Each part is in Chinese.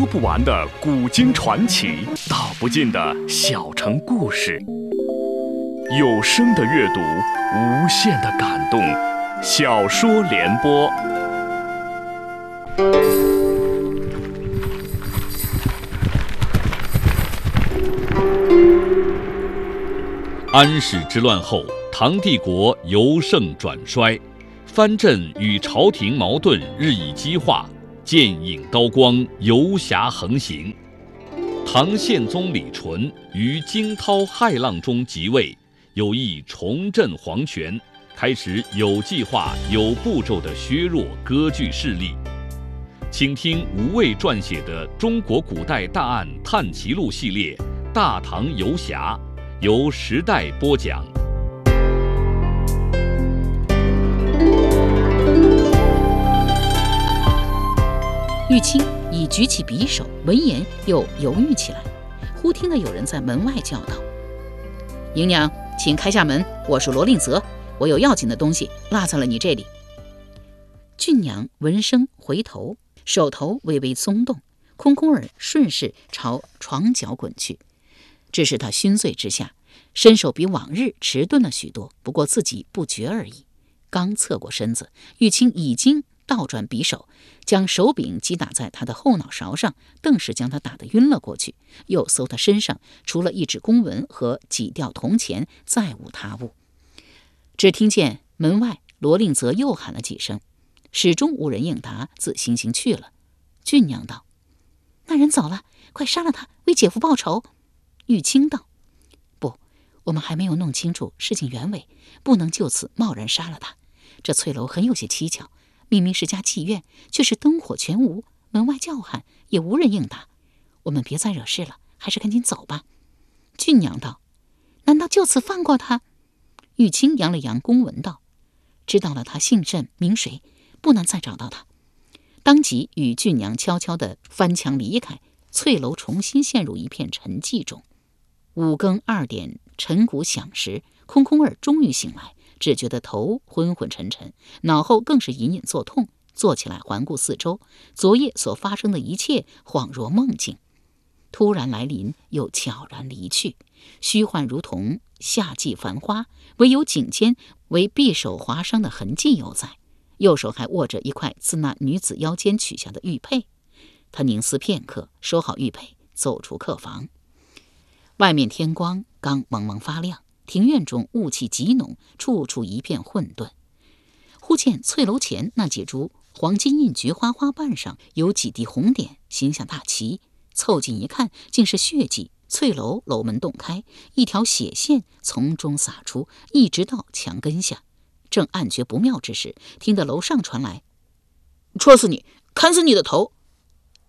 说不完的古今传奇，道不尽的小城故事。有声的阅读，无限的感动。小说联播。安史之乱后，唐帝国由盛转衰，藩镇与朝廷矛盾日益激化。剑影刀光，游侠横行。唐宪宗李纯于惊涛骇浪中即位，有意重振皇权，开始有计划、有步骤地削弱割据势力。请听吴畏撰写的《中国古代大案探奇录》系列《大唐游侠》，由时代播讲。玉清已举起匕首，闻言又犹豫起来。忽听得有人在门外叫道：“姨娘，请开下门，我是罗令泽，我有要紧的东西落在了你这里。”俊娘闻声回头，手头微微松动，空空儿顺势朝床角滚去。只是他醺醉之下，身手比往日迟钝了许多，不过自己不觉而已。刚侧过身子，玉清已经。倒转匕首，将手柄击打在他的后脑勺上，顿时将他打得晕了过去。又搜他身上，除了一纸公文和几吊铜钱，再无他物。只听见门外罗令泽又喊了几声，始终无人应答，自行行去了。俊娘道：“那人走了，快杀了他，为姐夫报仇。”玉清道：“不，我们还没有弄清楚事情原委，不能就此贸然杀了他。这翠楼很有些蹊跷。”明明是家妓院，却是灯火全无，门外叫喊也无人应答。我们别再惹事了，还是赶紧走吧。俊娘道：“难道就此放过他？”玉清扬了扬公文道：“知道了他姓甚名谁，不难再找到他。”当即与俊娘悄悄地翻墙离开。翠楼重新陷入一片沉寂中。五更二点，晨鼓响时，空空儿终于醒来。只觉得头昏昏沉沉，脑后更是隐隐作痛。坐起来环顾四周，昨夜所发生的一切恍若梦境，突然来临又悄然离去，虚幻如同夏季繁花。唯有颈间为匕首划伤的痕迹犹在，右手还握着一块自那女子腰间取下的玉佩。他凝思片刻，收好玉佩，走出客房。外面天光刚蒙蒙发亮。庭院中雾气极浓，处处一片混沌。忽见翠楼前那几株黄金印菊花花瓣上有几滴红点，形象大奇。凑近一看，竟是血迹。翠楼楼门洞开，一条血线从中洒出，一直到墙根下。正暗觉不妙之时，听得楼上传来：“戳死你，砍死你的头！”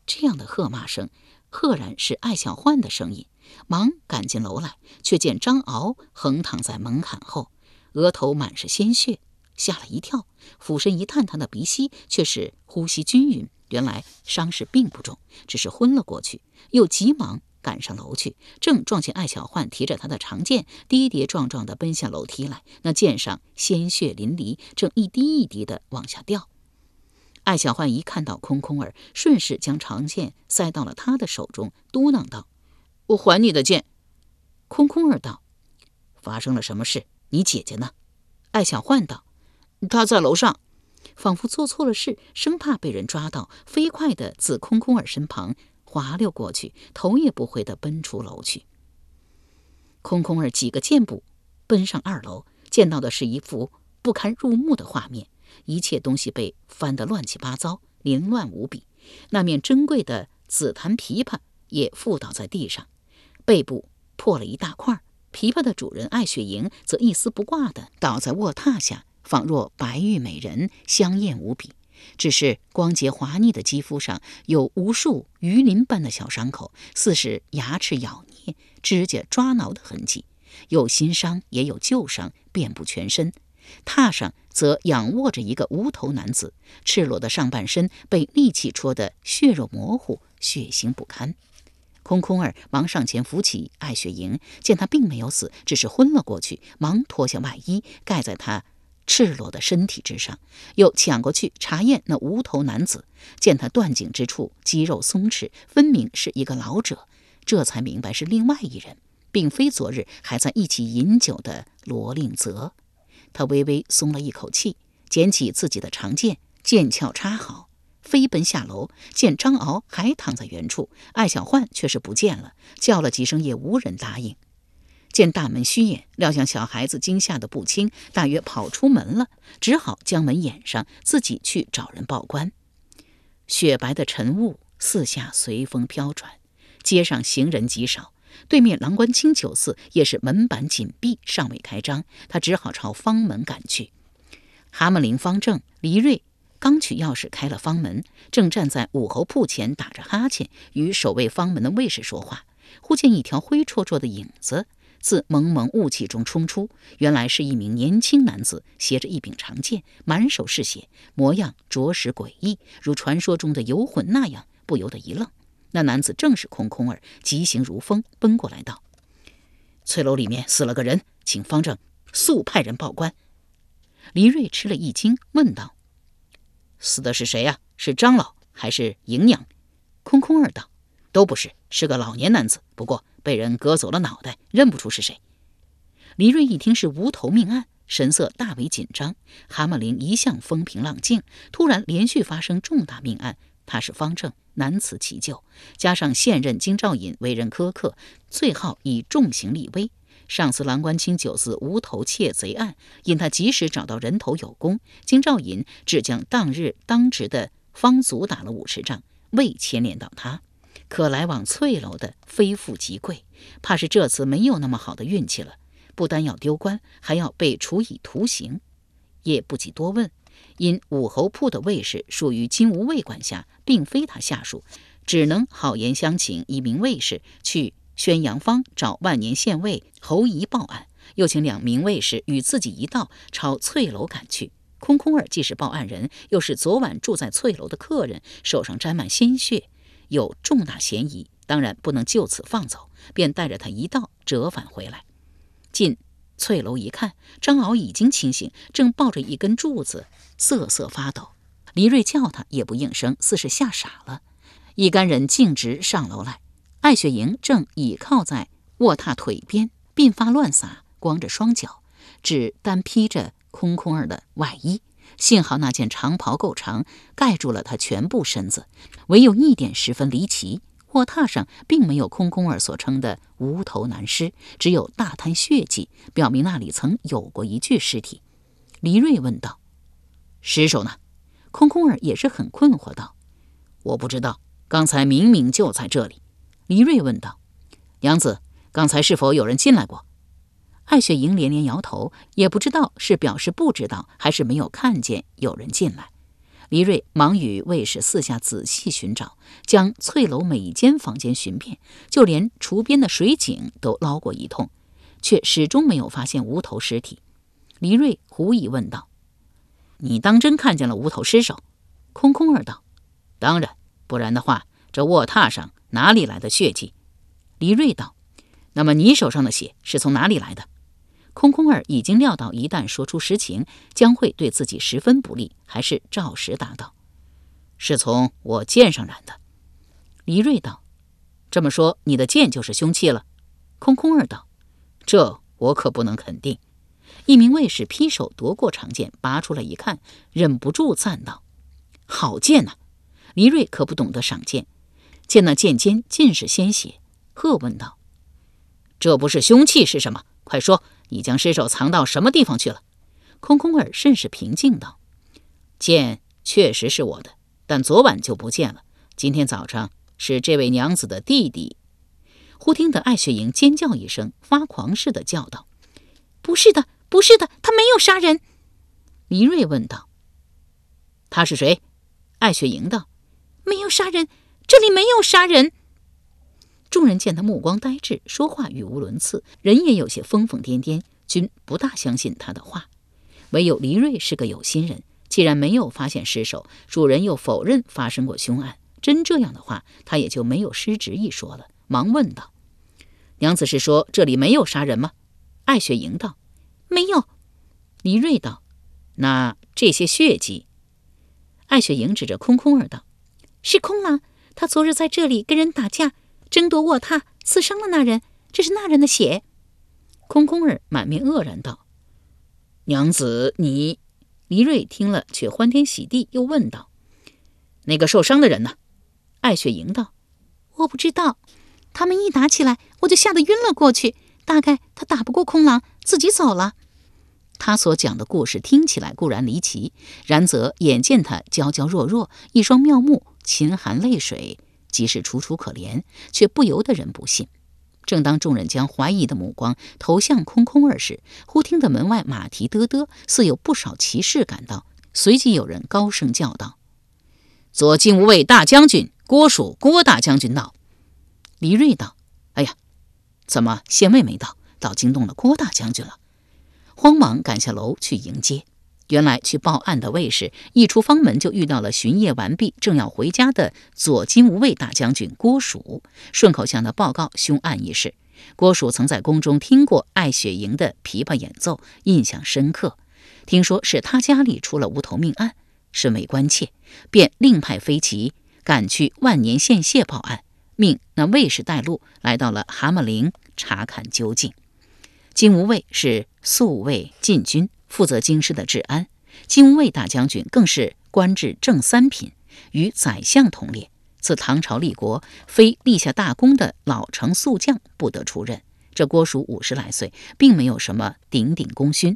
这样的喝骂声，赫然是艾小焕的声音。忙赶进楼来，却见张敖横躺在门槛后，额头满是鲜血，吓了一跳，俯身一探，他的鼻息却是呼吸均匀。原来伤势并不重，只是昏了过去。又急忙赶上楼去，正撞见艾小焕提着他的长剑，跌跌撞撞地奔下楼梯来。那剑上鲜血淋漓，正一滴一滴地往下掉。艾小焕一看到空空儿，顺势将长剑塞到了他的手中，嘟囔道。我还你的剑，空空儿道：“发生了什么事？你姐姐呢？”艾小焕道：“她在楼上，仿佛做错了事，生怕被人抓到，飞快的自空空儿身旁滑溜过去，头也不回的奔出楼去。”空空儿几个箭步奔上二楼，见到的是一幅不堪入目的画面，一切东西被翻得乱七八糟，凌乱无比。那面珍贵的紫檀琵琶也覆倒在地上。背部破了一大块，琵琶的主人艾雪莹则一丝不挂地倒在卧榻下，仿若白玉美人，香艳无比。只是光洁滑腻的肌肤上有无数鱼鳞般的小伤口，似是牙齿咬捏、指甲抓挠的痕迹，有新伤也有旧伤，遍布全身。榻上则仰卧着一个无头男子，赤裸的上半身被利器戳得血肉模糊，血腥不堪。空空儿忙上前扶起艾雪莹，见她并没有死，只是昏了过去，忙脱下外衣盖在她赤裸的身体之上，又抢过去查验那无头男子。见他断颈之处肌肉松弛，分明是一个老者，这才明白是另外一人，并非昨日还在一起饮酒的罗令泽。他微微松了一口气，捡起自己的长剑，剑鞘插好，飞奔下楼。见张敖还躺在原处，艾小焕却是不见了，叫了几声也无人答应。见大门虚掩，料想小孩子惊吓的不轻，大约跑出门了，只好将门掩上，自己去找人报官。雪白的晨雾四下随风飘转，街上行人极少。对面郎官清酒肆也是门板紧闭，尚未开张，他只好朝方门赶去。蛤蟆陵方正、黎瑞刚取钥匙开了方门，正站在武侯铺前打着哈欠，与守卫方门的卫士说话，忽见一条灰绰绰的影子。自蒙蒙雾气中冲出，原来是一名年轻男子，携着一柄长剑，满手是血，模样着实诡异，如传说中的游魂那样，不由得一愣。那男子正是空空儿，疾行如风，奔过来道：“翠楼里面死了个人，请方正速派人报官。”黎瑞吃了一惊，问道：“死的是谁呀？是张老还是迎娘？”空空儿道：“都不是，是个老年男子，不过……”被人割走了脑袋，认不出是谁。李瑞一听是无头命案，神色大为紧张。蛤蟆林一向风平浪静，突然连续发生重大命案，他是方正，难辞其咎。加上现任京兆尹为人苛刻，最好以重刑立威。上次郎官清酒肆无头窃贼案，因他及时找到人头有功，京兆尹只将当日当值的方祖打了五十杖，未牵连到他。可来往翠楼的非富即贵，怕是这次没有那么好的运气了。不单要丢官，还要被处以徒刑。也不及多问，因武侯铺的卫士属于金吾卫管辖，并非他下属，只能好言相请一名卫士去宣阳方找万年县尉侯仪报案，又请两名卫士与自己一道朝翠楼赶去。空空儿既是报案人，又是昨晚住在翠楼的客人，手上沾满鲜血。有重大嫌疑，当然不能就此放走，便带着他一道折返回来。进翠楼一看，张敖已经清醒，正抱着一根柱子瑟瑟发抖。黎瑞叫他也不应声，似是吓傻了。一干人径直上楼来，艾雪莹正倚靠在卧榻腿边，鬓发乱洒，光着双脚，只单披着空空儿的外衣。幸好那件长袍够长，盖住了他全部身子。唯有一点十分离奇，卧榻上并没有空空儿所称的无头男尸，只有大滩血迹，表明那里曾有过一具尸体。黎瑞问道：“尸首呢？”空空儿也是很困惑道：“我不知道，刚才明明就在这里。”黎瑞问道：“娘子，刚才是否有人进来过？”艾雪莹连连摇头，也不知道是表示不知道，还是没有看见有人进来。黎瑞忙与卫士四下仔细寻找，将翠楼每一间房间寻遍，就连厨边的水井都捞过一通，却始终没有发现无头尸体。黎瑞狐疑问道：“你当真看见了无头尸首？”空空儿道：“当然，不然的话，这卧榻上哪里来的血迹？”黎瑞道：“那么你手上的血是从哪里来的？”空空儿已经料到，一旦说出实情，将会对自己十分不利，还是照实答道：“是从我剑上染的。”黎瑞道：“这么说，你的剑就是凶器了？”空空儿道：“这我可不能肯定。”一名卫士劈手夺过长剑，拔出来一看，忍不住赞道：“好剑呐！”黎瑞可不懂得赏剑，见那剑尖尽是鲜血，喝问道：“这不是凶器是什么？快说！”你将尸首藏到什么地方去了？空空儿甚是平静道：“剑确实是我的，但昨晚就不见了。今天早上是这位娘子的弟弟。”忽听得艾雪莹尖叫一声，发狂似的叫道：“不是的，不是的，他没有杀人。”黎瑞问道：“他是谁？”艾雪莹道：“没有杀人，这里没有杀人。”众人见他目光呆滞，说话语无伦次，人也有些疯疯癫癫，均不大相信他的话。唯有黎瑞是个有心人，既然没有发现尸首，主人又否认发生过凶案，真这样的话，他也就没有失职一说了。忙问道：“娘子是说这里没有杀人吗？”艾雪莹道：“没有。”黎瑞道：“那这些血迹？艾雪莹指着空空儿道：“是空吗，他昨日在这里跟人打架，争夺卧榻，刺伤了那人，这是那人的血。”空空儿满面愕然道：“娘子，你……”黎瑞听了，却欢天喜地，又问道：“那个受伤的人呢？”艾雪莹道：“我不知道，他们一打起来，我就吓得晕了过去。大概他打不过空狼，自己走了。”他所讲的故事听起来固然离奇，然则眼见他娇娇弱弱，一双妙目噙含泪水，即使楚楚可怜，却不由得人不信。正当众人将怀疑的目光投向空空儿时，忽听得门外马蹄嘚嘚，似有不少骑士赶到。随即有人高声叫道：“左金吾卫大将军郭蜀，郭大将军到。”李瑞道：“哎呀，怎么县尉没到，倒惊动了郭大将军了？”慌忙赶下楼去迎接。原来去报案的卫士一出房门，就遇到了巡夜完毕、正要回家的左金吾卫大将军郭曙，顺口向他报告凶案一事。郭曙曾在宫中听过艾雪莹的琵琶演奏，印象深刻。听说是他家里出了无头命案，甚为关切，便另派飞骑赶去万年县谢报案，命那卫士带路来到了蛤蟆陵查看究竟。金吾卫是宿卫禁军。负责京师的治安，金吾卫大将军更是官至正三品，与宰相同列。自唐朝立国，非立下大功的老成宿将不得出任。这郭蜀五十来岁，并没有什么鼎鼎功勋，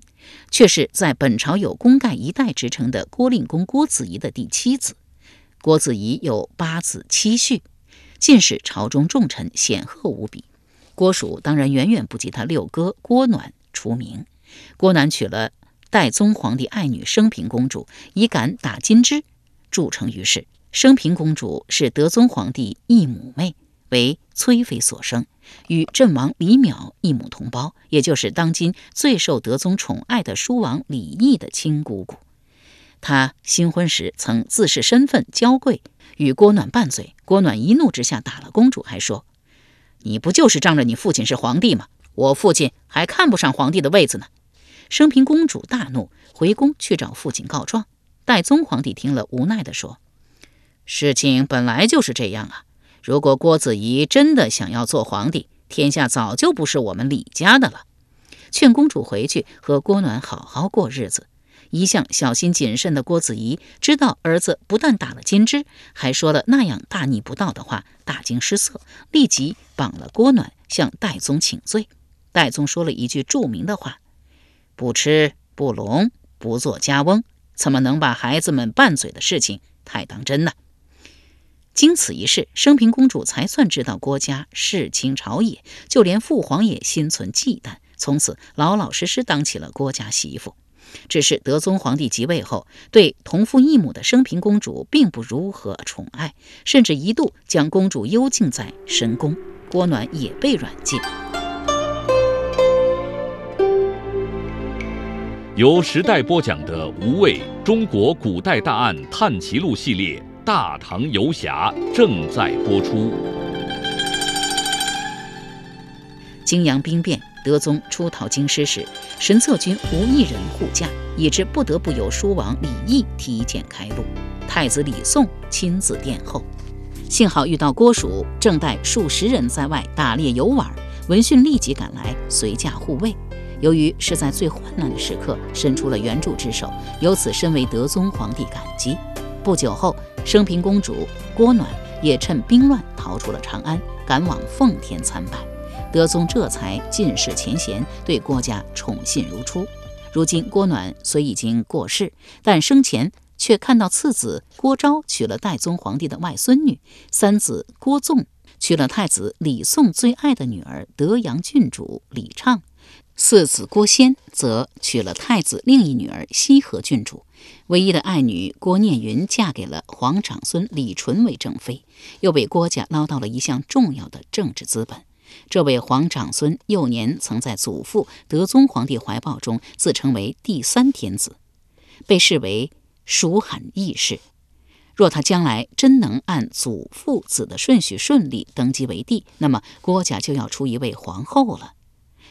却是在本朝有“功盖一代”之称的郭令公郭子仪的第七子。郭子仪有八子七婿，尽是朝中重臣，显赫无比。郭蜀当然远远不及他六哥郭暖出名。郭暖娶了。代宗皇帝爱女升平公主以敢打金枝，著称于世。升平公主是德宗皇帝异母妹，为崔妃所生，与阵王李淼一母同胞，也就是当今最受德宗宠爱的书王李毅的亲姑姑。她新婚时曾自恃身份娇贵，与郭暖拌嘴。郭暖一怒之下打了公主，还说：“你不就是仗着你父亲是皇帝吗？我父亲还看不上皇帝的位子呢。”升平公主大怒，回宫去找父亲告状。代宗皇帝听了，无奈地说：“事情本来就是这样啊！如果郭子仪真的想要做皇帝，天下早就不是我们李家的了。”劝公主回去和郭暖好好过日子。一向小心谨慎的郭子仪知道儿子不但打了金枝，还说了那样大逆不道的话，大惊失色，立即绑了郭暖向代宗请罪。代宗说了一句著名的话。不吃不聋不做家翁，怎么能把孩子们拌嘴的事情太当真呢？经此一事，升平公主才算知道郭家世倾朝野，就连父皇也心存忌惮，从此老老实实当起了郭家媳妇。只是德宗皇帝即位后，对同父异母的升平公主并不如何宠爱，甚至一度将公主幽禁在深宫，郭暖也被软禁。由时代播讲的《无畏中国古代大案探奇录》系列《大唐游侠》正在播出。泾阳兵变，德宗出逃京师时，神策军无一人护驾，以致不得不由书王李毅提剑开路。太子李诵亲自殿后，幸好遇到郭蜀正带数十人在外打猎游玩，闻讯立即赶来，随驾护卫。由于是在最患难的时刻伸出了援助之手，由此深为德宗皇帝感激。不久后，升平公主郭暖也趁兵乱逃出了长安，赶往奉天参拜。德宗这才尽释前嫌，对郭家宠信如初。如今郭暖虽已经过世，但生前却看到次子郭昭娶了代宗皇帝的外孙女，三子郭纵娶了太子李诵最爱的女儿德阳郡主李畅。四子郭仙则娶了太子另一女儿西河郡主，唯一的爱女郭念云嫁给了皇长孙李纯为正妃，又为郭家捞到了一项重要的政治资本。这位皇长孙幼年曾在祖父德宗皇帝怀抱中自称为第三天子，被视为蜀汉义士。若他将来真能按祖父子的顺序顺利登基为帝，那么郭家就要出一位皇后了。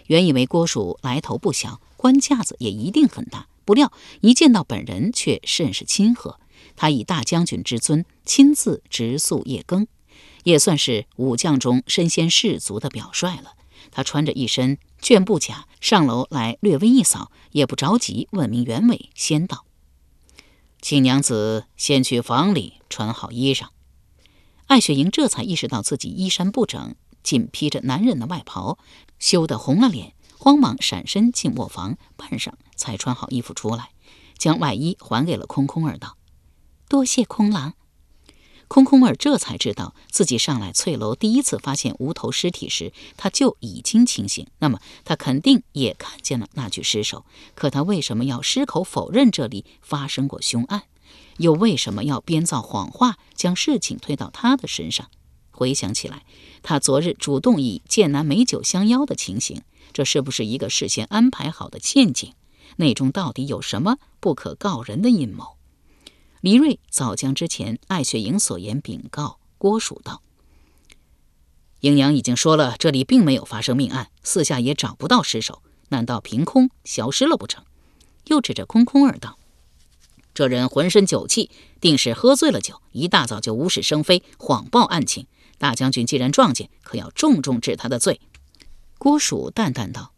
原以为郭蜀来头不小，官架子也一定很大，不料一见到本人，却甚是亲和。他以大将军之尊，亲自直宿夜更，也算是武将中身先士卒的表率了。他穿着一身绢布甲上楼来，略微一扫，也不着急问明原委，先道：“请娘子先去房里穿好衣裳。”艾雪莹这才意识到自己衣衫不整，仅披着男人的外袍，羞得红了脸，慌忙闪身进卧房，半晌才穿好衣服出来，将外衣还给了空空儿，道：“多谢空郎。”空空儿这才知道自己上来翠楼第一次发现无头尸体时，他就已经清醒。那么他肯定也看见了那具尸首。可他为什么要矢口否认这里发生过凶案？又为什么要编造谎话，将事情推到他的身上？回想起来，他昨日主动以剑南美酒相邀的情形，这是不是一个事先安排好的陷阱？内中到底有什么不可告人的阴谋？黎瑞早将之前艾雪莹所言禀告郭蜀道：“英娘已经说了，这里并没有发生命案，四下也找不到尸首，难道凭空消失了不成？”又指着空空儿道：“这人浑身酒气，定是喝醉了酒，一大早就无事生非，谎报案情。大将军既然撞见，可要重重治他的罪。”郭蜀淡淡道：“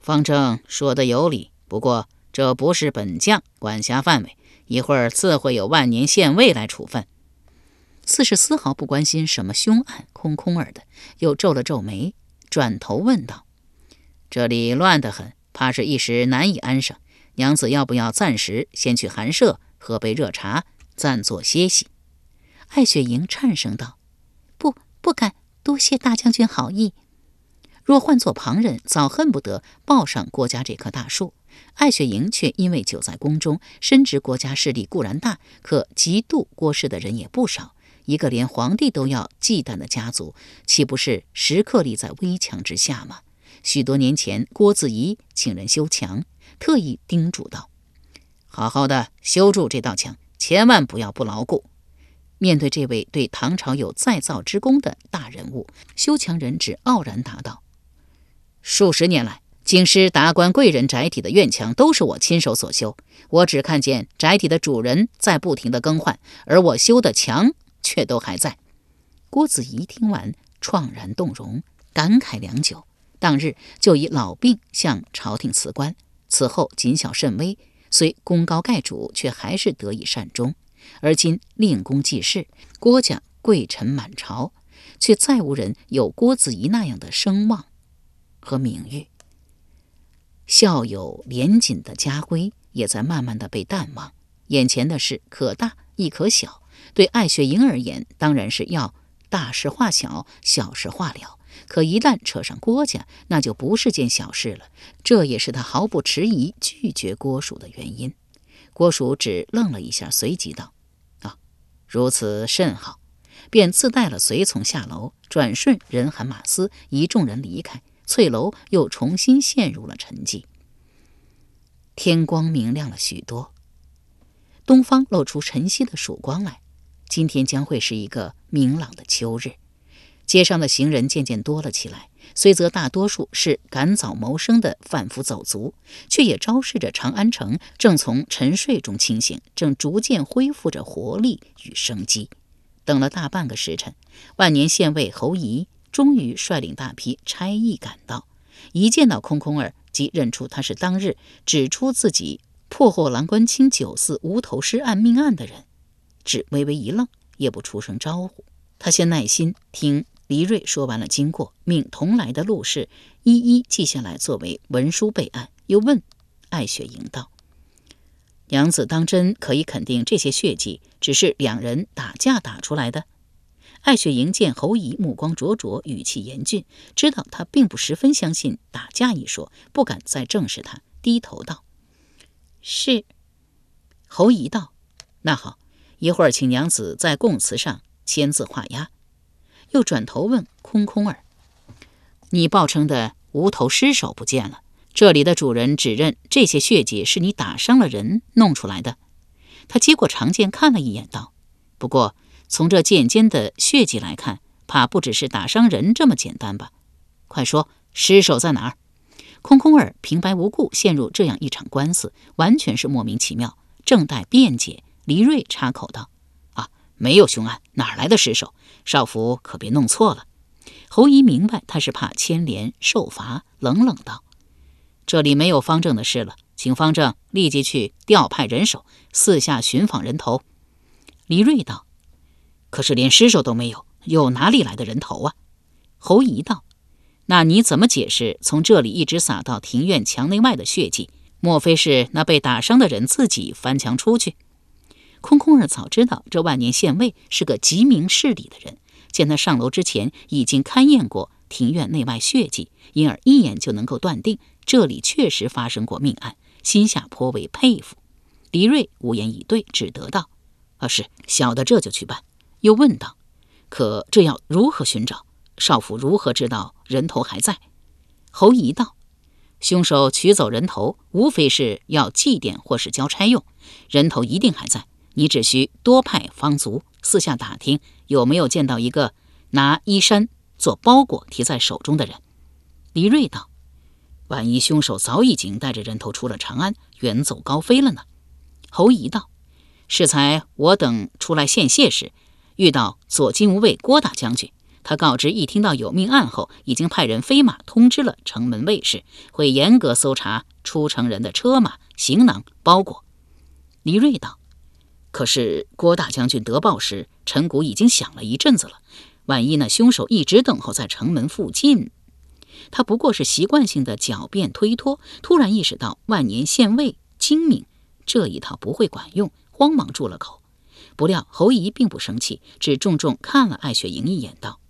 方正说的有理，不过这不是本将管辖范围。”一会儿自会有万年县尉来处分。四是丝毫不关心什么凶案，空空儿的，又皱了皱眉，转头问道：“这里乱得很，怕是一时难以安生。娘子要不要暂时先去寒舍喝杯热茶，暂作歇息？”艾雪莹颤声道：“不，不敢，多谢大将军好意。若换做旁人，早恨不得抱上郭家这棵大树。”艾雪莹却因为久在宫中，深知国家势力固然大，可嫉妒郭氏的人也不少。一个连皇帝都要忌惮的家族，岂不是时刻立在危墙之下吗？许多年前，郭子仪请人修墙，特意叮嘱道：“好好的修筑这道墙，千万不要不牢固。”面对这位对唐朝有再造之功的大人物，修墙人只傲然答道：“数十年来。”京师达官贵人宅邸的院墙都是我亲手所修，我只看见宅邸的主人在不停的更换，而我修的墙却都还在。郭子仪听完，怆然动容，感慨良久。当日就以老病向朝廷辞官，此后谨小慎微，虽功高盖主，却还是得以善终。而今令公继世，郭家贵臣满朝，却再无人有郭子仪那样的声望和名誉。孝友廉谨的家规也在慢慢的被淡忘，眼前的事可大亦可小。对艾雪莹而言，当然是要大事化小，小事化了。可一旦扯上郭家，那就不是件小事了。这也是他毫不迟疑拒绝郭蜀的原因。郭蜀只愣了一下，随即道：“，如此甚好。”便自带了随从下楼，转瞬人喊马嘶，一众人离开。翠楼又重新陷入了沉寂。天光明亮了许多，东方露出晨曦的曙光来。今天将会是一个明朗的秋日。街上的行人渐渐多了起来，虽则大多数是赶早谋生的贩夫走卒，却也昭示着长安城正从沉睡中清醒，正逐渐恢复着活力与生机。等了大半个时辰，万年县尉侯仪。终于率领大批差役赶到，一见到空空儿，即认出他是当日指出自己破获郎官清九寺无头尸案命案的人，只微微一愣，也不出声招呼。他先耐心听黎瑞说完了经过，命同来的陆氏一一记下来作为文书备案，又问艾雪莹道：“娘子当真可以肯定这些血迹只是两人打架打出来的？”艾雪莹见侯姨目光灼灼，语气严峻，知道他并不十分相信打架一说，不敢再正视他，低头道：“是。”侯姨道：“那好，一会儿请娘子在供词上签字画押。”又转头问空空儿：“你报称的无头尸首不见了，这里的主人指认这些血迹是你打伤了人弄出来的。”他接过长剑看了一眼，道：“不过。”从这剑尖的血迹来看，怕不只是打伤人这么简单吧？快说，尸首在哪儿？空空儿平白无故陷入这样一场官司，完全是莫名其妙。正待辩解，黎瑞插口道：“，没有凶案，哪来的尸首？少府可别弄错了。”侯姨明白他是怕牵连受罚，冷冷道：“这里没有方正的事了，请方正立即去调派人手，四下寻访人头。”黎瑞道：“可是连尸首都没有，又哪里来的人头啊？”侯姨道。那你怎么解释从这里一直撒到庭院墙内外的血迹？莫非是那被打伤的人自己翻墙出去？空空儿早知道这万年县尉是个极明事理的人，见他上楼之前已经勘验过庭院内外血迹，因而一眼就能够断定这里确实发生过命案，心下颇为佩服。黎瑞无言以对，只得道：“啊，是小的这就去办。”又问道：“可这要如何寻找？”少府如何知道人头还在？侯仪道：“凶手取走人头，无非是要祭奠或是交差用，人头一定还在。你只需多派方卒四下打听，有没有见到一个拿衣衫做包裹提在手中的人。”李瑞道：“万一凶手早已经带着人头出了长安，远走高飞了呢？”侯仪道：“适才我等出来献谢时，遇到左金吾卫郭大将军。”他告知，一听到有命案后，已经派人飞马通知了城门卫士，会严格搜查出城人的车马、行囊、包裹。李瑞道：“可是郭大将军得报时，陈谷已经想了一阵子了。万一那凶手一直等候在城门附近，他不过是习惯性的狡辩推脱。突然意识到万年县尉精明，这一套不会管用，慌忙住了口。不料侯姨并不生气，只重重看了艾雪莹一眼，道。”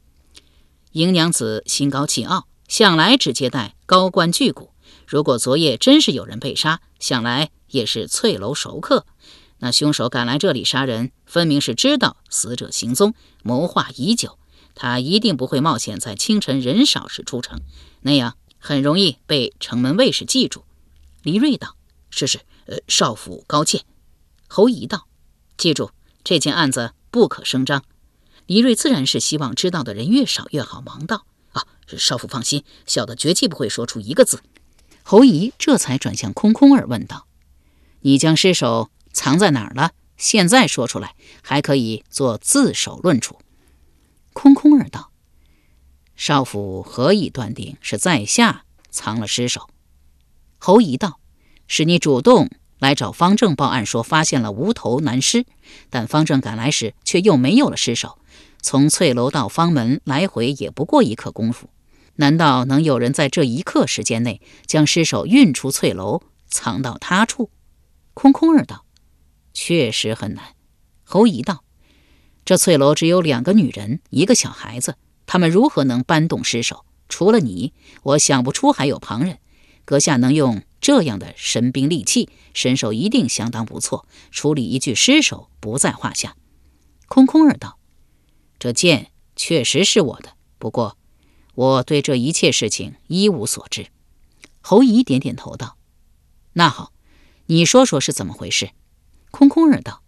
莹娘子心高气傲，向来只接待高官巨贾。如果昨夜真是有人被杀，想来也是翠楼熟客。那凶手赶来这里杀人，分明是知道死者行踪，谋划已久。他一定不会冒险在清晨人少时出城，那样很容易被城门卫士记住。黎瑞道：“是是，呃，少府高见。”侯仪道：“记住，这件案子不可声张。”黎瑞自然是希望知道的人越少越好，忙道：“啊，少府放心，小的绝技不会说出一个字。”侯姨这才转向空空儿问道：“你将尸首藏在哪儿了？现在说出来，还可以做自首论处。”空空儿道：“少府何以断定是在下藏了尸首？”侯姨道：“是你主动来找方正报案，说发现了无头男尸，但方正赶来时却又没有了尸首。”从翠楼到方门来回也不过一刻功夫，难道能有人在这一刻时间内将尸首运出翠楼，藏到他处？空空儿道：“确实很难。”侯姨道：“这翠楼只有两个女人，一个小孩子，他们如何能搬动尸首？除了你，我想不出还有旁人。阁下能用这样的神兵利器，身手一定相当不错，处理一具尸首不在话下。”空空儿道。这剑确实是我的，不过我对这一切事情一无所知。侯姨点点头道：“那好，你说说是怎么回事？”空空儿道：“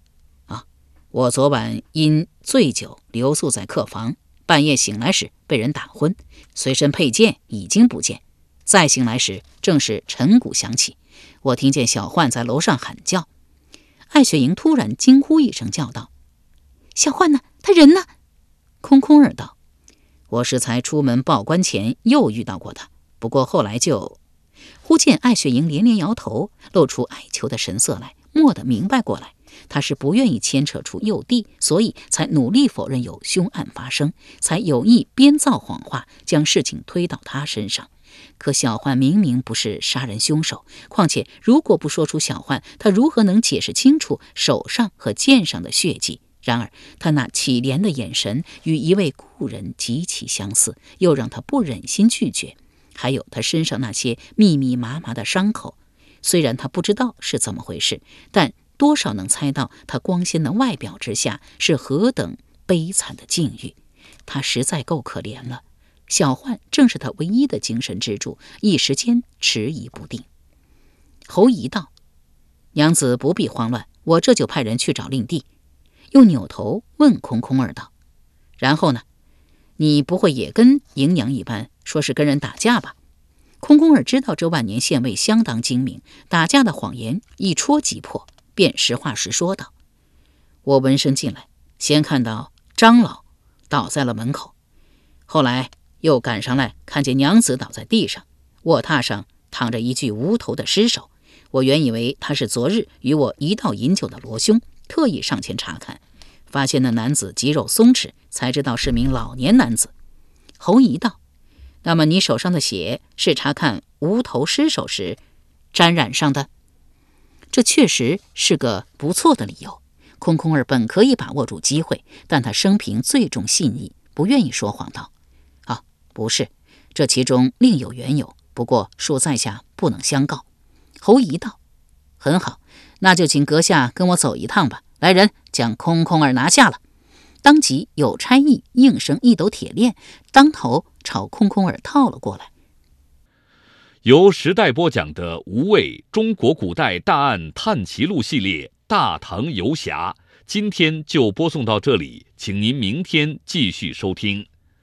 啊，我昨晚因醉酒留宿在客房，半夜醒来时被人打昏，随身佩剑已经不见。再醒来时，正是晨鼓响起，我听见小焕在楼上喊叫。”艾雪莹突然惊呼一声，叫道：“小焕呢？他人呢？”空空儿道：“我是才出门报官前又遇到过他，不过后来就……”忽见艾雪莹连连摇头，露出哀求的神色来，蓦地明白过来，他是不愿意牵扯出幼弟，所以才努力否认有凶案发生，才有意编造谎话，将事情推到他身上。可小焕明明不是杀人凶手，况且如果不说出小焕，他如何能解释清楚手上和剑上的血迹？然而，他那乞怜的眼神与一位故人极其相似，又让他不忍心拒绝。还有他身上那些密密麻麻的伤口，虽然他不知道是怎么回事，但多少能猜到他光鲜的外表之下是何等悲惨的境遇。他实在够可怜了。小焕正是他唯一的精神支柱，一时间迟疑不定。侯姨道：“娘子不必慌乱，我这就派人去找令弟。”又扭头问空空儿道：“然后呢？你不会也跟姨娘一般，说是跟人打架吧？”空空儿知道这万年县尉相当精明，打架的谎言一戳即破，便实话实说道：“我闻声进来，先看到张老倒在了门口，后来又赶上来，看见娘子倒在地上，卧榻上躺着一具无头的尸首。我原以为他是昨日与我一道饮酒的罗兄，特意上前查看，发现那男子肌肉松弛，才知道是名老年男子。”侯姨道。那么你手上的血是查看无头尸首时沾染上的？这确实是个不错的理由。空空儿本可以把握住机会，但他生平最重信义，不愿意说谎道：“啊，不是，这其中另有缘由。不过恕在下不能相告。”侯姨道：“很好，那就请阁下跟我走一趟吧。来人，将空空儿拿下了。”当即有差役应声一抖铁链，当头朝空空儿套了过来。由时代播讲的《无畏中国古代大案探奇录》系列《大唐游侠》，今天就播送到这里，请您明天继续收听。